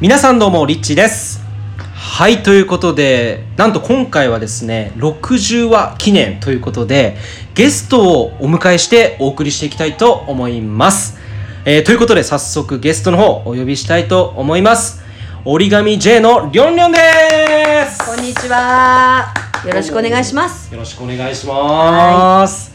皆さんどうもリッチーです。はいということでなんと今回はですね60話記念ということでゲストをお迎えしてお送りしていきたいと思います、えーということで早速ゲストの方お呼びしたいと思います。折り紙 J のりょんりょんです。こんにちは。よろしくお願いします。よろしくお願いします。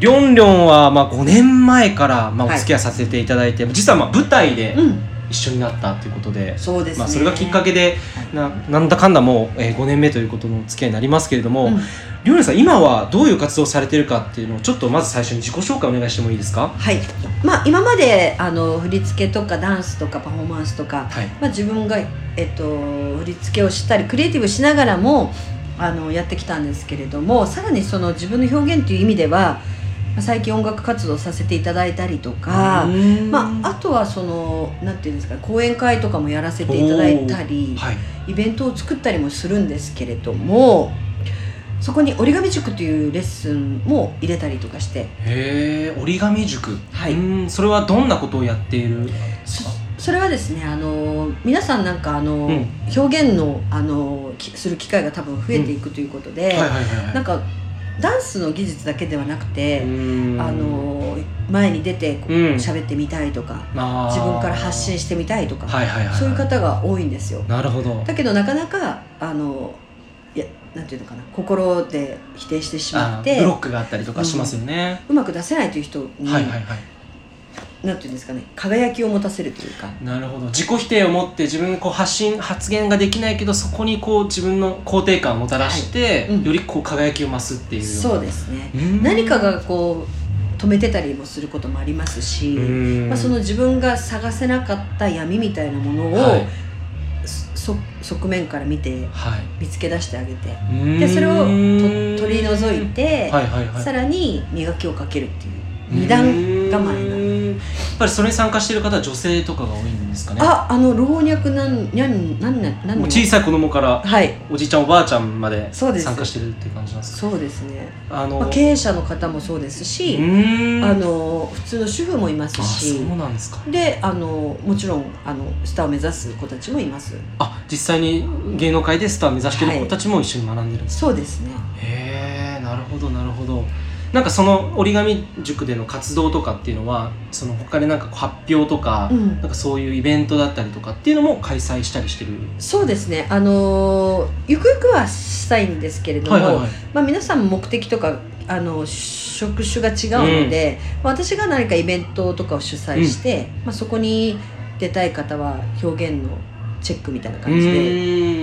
りょんりょんはまあ5年前からまあおはい付き合い。させていただいて、実はまあ舞台でうん、一緒になったということで、そうですね。まあそれがきっかけでななんだかんだもう、えー、5年目ということの付き合いになりますけれども、うんりょんりょんさん今はどういう活動をされてるかっていうのをちょっとまず最初に自己紹介お願いしてもいいですか？はい。まあ今まであの振り付けとかダンスとかパフォーマンスとか、はい。まあ自分がえっと振り付けをしたりクリエイティブしながらもあのやってきたんですけれども、さらにその自分の表現という意味では。まあ最近音楽活動させていただいたりとか、まあ、あとはそのなんていうんですか講演会とかもやらせていただいたり、はい。イベントを作ったりもするんですけれどもそこに折り紙塾というレッスンも入れたりとかしてへえ折り紙塾。はいそれはどんなことをやっているんですか？それはですねあの皆さんなんかあの、うん表現のあのきする機会が多分増えていくということで、はいはいはいはい。なんかダンスの技術だけではなくて、あの前に出てこううん。喋、ってみたいとかあー。自分から発信してみたいとか、はいはいはいはい、そういう方が多いんですよ。なるほど。だけどなかなかあのいやなんていうのかな心で否定してしまってあブロックがあったりとかしますよね、うまく出せないという人に、はいはいはいなんていうんですかね輝きを持たせるというか。なるほど。自己否定を持って自分がこう発信発言ができないけどそこにこう自分の肯定感をもたらして、はいうん。よりこう輝きを増すっていうそうですね。うん。何かがこう止めてたりもすることもありますし、うん。まあ、その自分が探せなかった闇みたいなものを、はい。そ側面から見てはい。見つけ出してあげてででそれをと取り除いて、はいはいはい。さらに磨きをかけるっていう二段構えなうんやっぱりそれに参加している方は女性とかが多いんですかね？ああの老若男にゃんなんなんなんもう小さい子供からはい。おじいちゃんおばあちゃんまでそうです。参加してるっていう感じなんですか？そうですね、あの、まあ、経営者の方もそうですし、うーん。あの普通の主婦もいますあしそうなんですか。であのもちろんあのスターを目指す子たちもいます。あ実際に芸能界でスターを目指してる子たちも一緒に学んでるんですか、そうですね。へえなるほどなるほどなんかその折り紙塾での活動とかっていうのはその他でなんか発表とか、うん。なんかそういうイベントだったりとかっていうのも開催したりし。てるそうですね。あのゆくゆくはしたいんですけれども、はいはいはい。まあ、皆さん目的とかあの職種が違うので、まあ私が何かイベントとかを主催して、まあ、そこに出たい方は表現のチェックみたいな感じで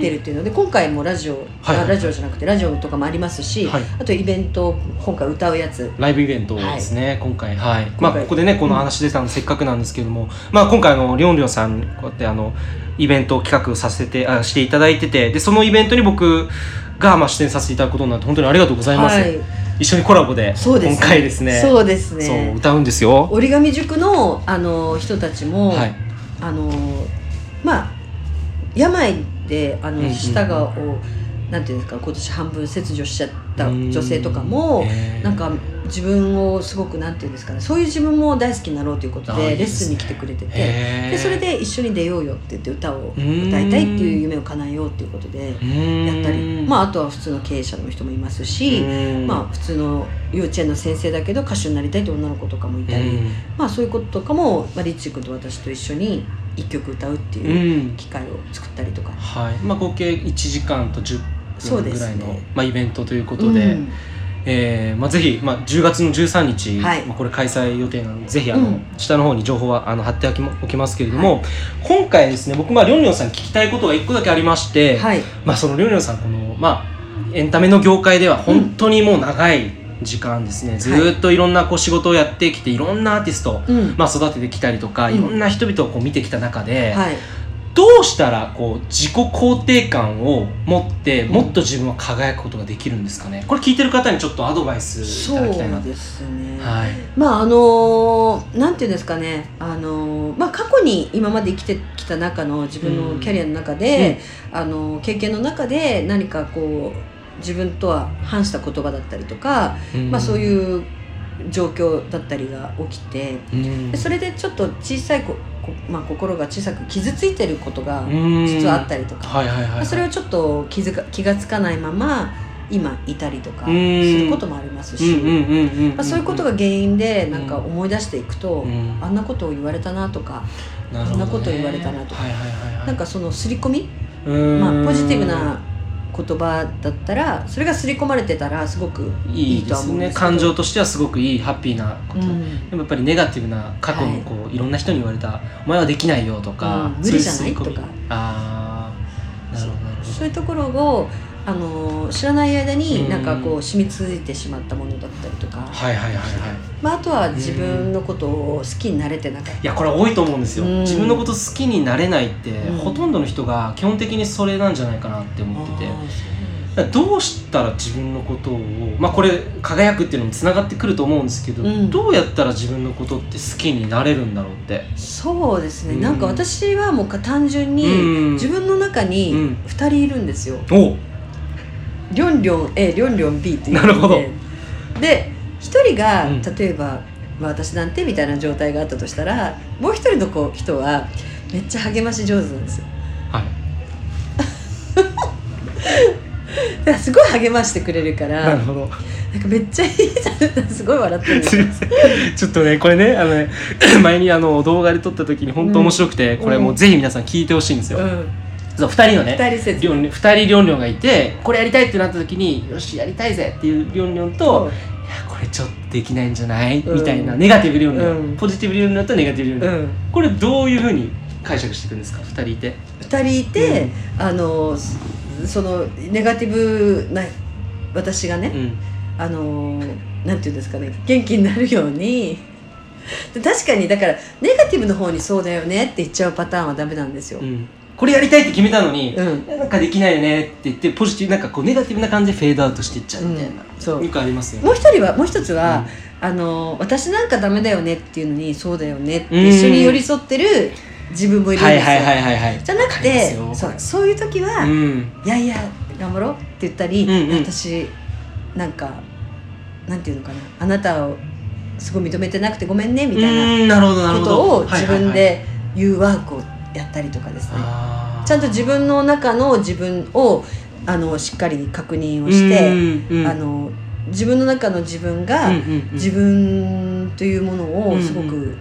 出出るっていうので今回もラジオ、はい。ラジオじゃなくてラジオとかもありますし、はい。あとイベント今回歌うやつ。ライブイベントですね、今回。はい。まあここでねこの話出たのせっかくなんですけども、まあ今回あのりょんりょんさんこうやってあのイベントを企画させてあしていただいててでそのイベントに僕がまあ出演させていただくことになって本当にありがとうございます、はい。一緒にコラボで今回ですね。そうですそうね歌うんですよ。折り紙塾のあの人たちも、はい。あのまあ病であの舌がを、なんていうんですか今年半分切除しちゃった女性とかもへー。なんか自分をすごくなんていうんですかねそういう自分も大好きになろうということでレッスンに来てくれててでそれで一緒に出ようよって言って歌をうん歌いたいっていう夢を叶えようっていうことでやったりまああとは普通の経営者の人もいますしうん。まあ普通の幼稚園の先生だけど歌手になりたいって女の子とかもいたりうん。まあそういうこととかも、まあ、リッチー君と私と一緒に一曲歌うっていううん。機会を作ったりとか、はい。まあ、合計1時間と10そうです分ぐらいの、ね。まあ、イベントということで、うん。えーまあ、ぜひ、まあ、10月の13日、はい。まあ、これ開催予定なのでぜひあの、うん。下の方に情報はあの貼っておきますけれども、今回ですね僕、まあ、りょんりょんさんに聞きたいことが1個だけありまして、はい。まあ、そのりょんりょんさんこの、まあ、エンタメの業界では本当にもう長い時間ですね、ずーっといろんなこう仕事をやってきていろんなアーティスト、うん。まあ、育ててきたりとか、うん。いろんな人々をこう見てきた中で、はい。どうしたらこう自己肯定感を持ってもっと自分は輝くことができるんですかね。これ聞いてる方にちょっとアドバイスいそただきたいなと。うですね、はい。まああのーなんていうんですかね。あのーまあ過去に今まで生きてきた中の自分のキャリアの中で、あのー経験の中で何かこう自分とは反した言葉だったりとか、まあそうういう状況だったりが起きてん、でそれでちょっと小さいここまあ、心が小さく傷ついてることがうん。実はあったりとか、それをちょっと気づか気がつかないまま今いたりとかすうん。ることもありますし、そういうことが原因でなんか思い出していくと、うん。あんなことを言われたなとか、なるほどね。こんなこと言われたなとかなんかその刷り込み、まあ、ポジティブな言葉だったらそれが刷り込まれてたらすごくいいいいと思うんですけど。感情としてはすごくいいハッピーなこと、うん。でもやっぱりネガティブな過去にこう、い、ろんな人に言われた「お前はできないよ」とか、うん。無理じゃない？とか。ああなるほど。そういうところをあの知らない間うにん。なんかこう染みついてしまったものだったりとか、はいはいはいはい。まあ、あとは自分のことを好きになれてなかった。いやこれ多いと思うんですよ、うん。自分のこと好きになれないって、うん。ほとんどの人が基本的にそれなんじゃないかなって思ってて。どうしたら自分のことをまあこれ輝くっていうのもつながってくると思うんですけど、うん。どうやったら自分のことって好きになれるんだろうって。そうですね、うん。なんか私はもうか単純にうん。自分の中うにん。2人いるんですよ、おりょんりょん A りょんりょん B っていうなるほど。で1人がうん。例えば、まあ、私なんてみたいな状態があったとしたらもう1人の子人はめっちゃ励まし上手なんですよ。はい。だからすごい励ましてくれるからなるほど。なんかめっちゃいいじゃんすごい笑ってる。ん ですすよいません。ちょっとねこれねあのね前にあの動画で撮った時に本当面白くて、これもうぜひ皆さん聞いてほしいんですよ、うんそう2人のね。二人説りょん二人りょんりょんがいてこれやりたいってなった時によしやりたいぜっていうりょんりょん。と、いやこれちょっとできないんじゃない、うん。みたいなネガティブりょんりょん、うん。ポジティブりょんりょんとネガティブりょんりょん、うん。これどういうふうに解釈していくんですか？2人いて。2人いて、あのそのネガティブな私がね、うん。あのなんていうんですかね元気になるように。で確かにだからネガティブの方にそうだよねって言っちゃうパターンはダメなんですよ、うんこれやりたいって決めたのに、うん。なんかできないよねって言ってポジティブなんかこうネガティブな感じでフェードアウトしていっちゃうみたいな、うん。そう。よくありますよね。もう一人はもう一つは、あの私なんかダメだよねっていうのにそうだよねって一緒に寄り添ってる自分もいるんですよ、はいはいはいはいはい。じゃなくわかりてますよそうそういう時は、いうん。やいや頑張ろうって言ったり、うんうん私なんかなんていうのかなあなたをすごい認めてなくてごめんねみたいなうんなるほどなるほど。ことを自はいはいはい。分で言うワークをやったりとかですね、ちゃんと自分の中の自分をあのしっかり確認をして、うんうんあの自分の中の自分が、うんうんうん。自分というものうんうん。をすごく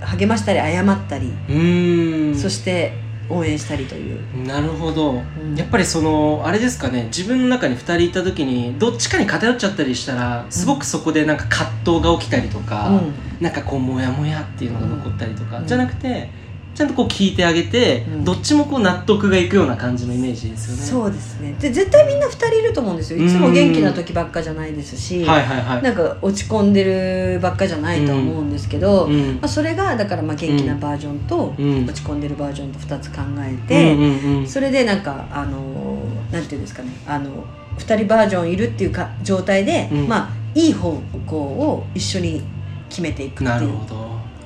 励ましたり謝ったり、うん。そして応援したりという、なるほど、ん。やっぱりそのあれですかね。自分の中に2人いた時にどっちかに偏っちゃったりしたらすごくそこでなんか葛藤が起きたりとか、うん。なんかこうモヤモヤっていうのが残ったりとか、うん。じゃなくてちゃんとこう聞いてあげて、うん。どっちもこう納得がいくような感じのイメージですよね。そうですね。で絶対みんな2人いると思うんですよ。いつも元気な時ばっかじゃないですし、はいはいはい。なんか落ち込んでるばっかじゃないとは思うんですけど、うん。まあ、それがだからまあ元気なバージョンとうん。落ち込んでるバージョンと2つ考えうんて、うんうん。それでなんかあのなんていうんですかね。あの2人バージョンいるっていうか状態で、うん。まあいい方向を一緒に決めていくっていう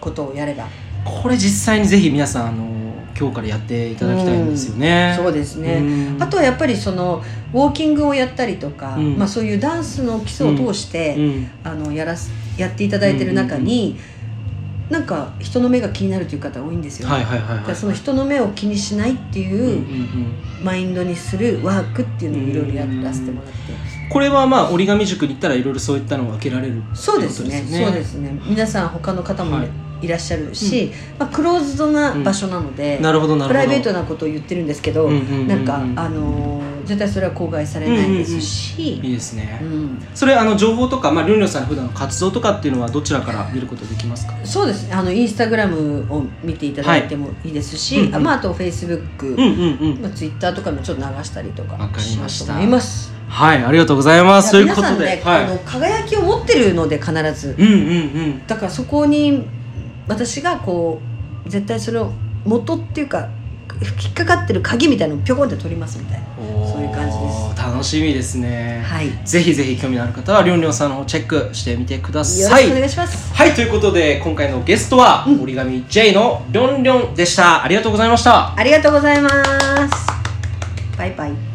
ことをやればこれ実際にぜひ皆さんあの今日からやっていただきたいんですよね、そうですね、うん。あとはやっぱりそのウォーキングをやったりとか、うん。まあ、そういうダンスの基礎を通して、うん。あのやらすやっていただいてる中に、なんか人の目が気になるという方多いんですよね、はいはいはいはいだからその人の目を気にしないっていううんうんうん。マインドにするワークっていうのをいろいろやらせてもらって、これはまあ折り紙塾に行ったらいろいろそういったのが受けられるそうですね。ってことそうですね。皆さん他の方もはいいらっしゃるし、まあ、クローズドな場所なので、なるほどなるほど。プライベートなことを言ってるんですけど、うんうんうんうん。なんかあのー絶対それは口外されないですし、いいですね、うん。それあの情報とかまありょんりょんさんの普段の活動とかっていうのはどちらから見ることできますか？そうですね。あのインスタグラムを見ていただいてもいいですし、はいうんうん。あまあ、あとフェイスブック、うんうんうん。まあ、ツイッターとかもちょっと流したりとかわかりました。ますはいありがとうございます。ということで、ね、はい。あの輝きを持ってるので必ず。うんうんうん。だからそこに私がこう絶対それを元っていうか引っかかってる鍵みたいなのをピョコンって取りますみたいな。そういう感じです。す楽しみですね、はい。ぜひぜひ興味のある方はりょんりょんさんの方チェックしてみてくだよろさいしくお願いします。はいということで今回のゲストは、うん。折り紙 J のりょんりょんでした。ありがとうございました。ありがとうございます。バイバイ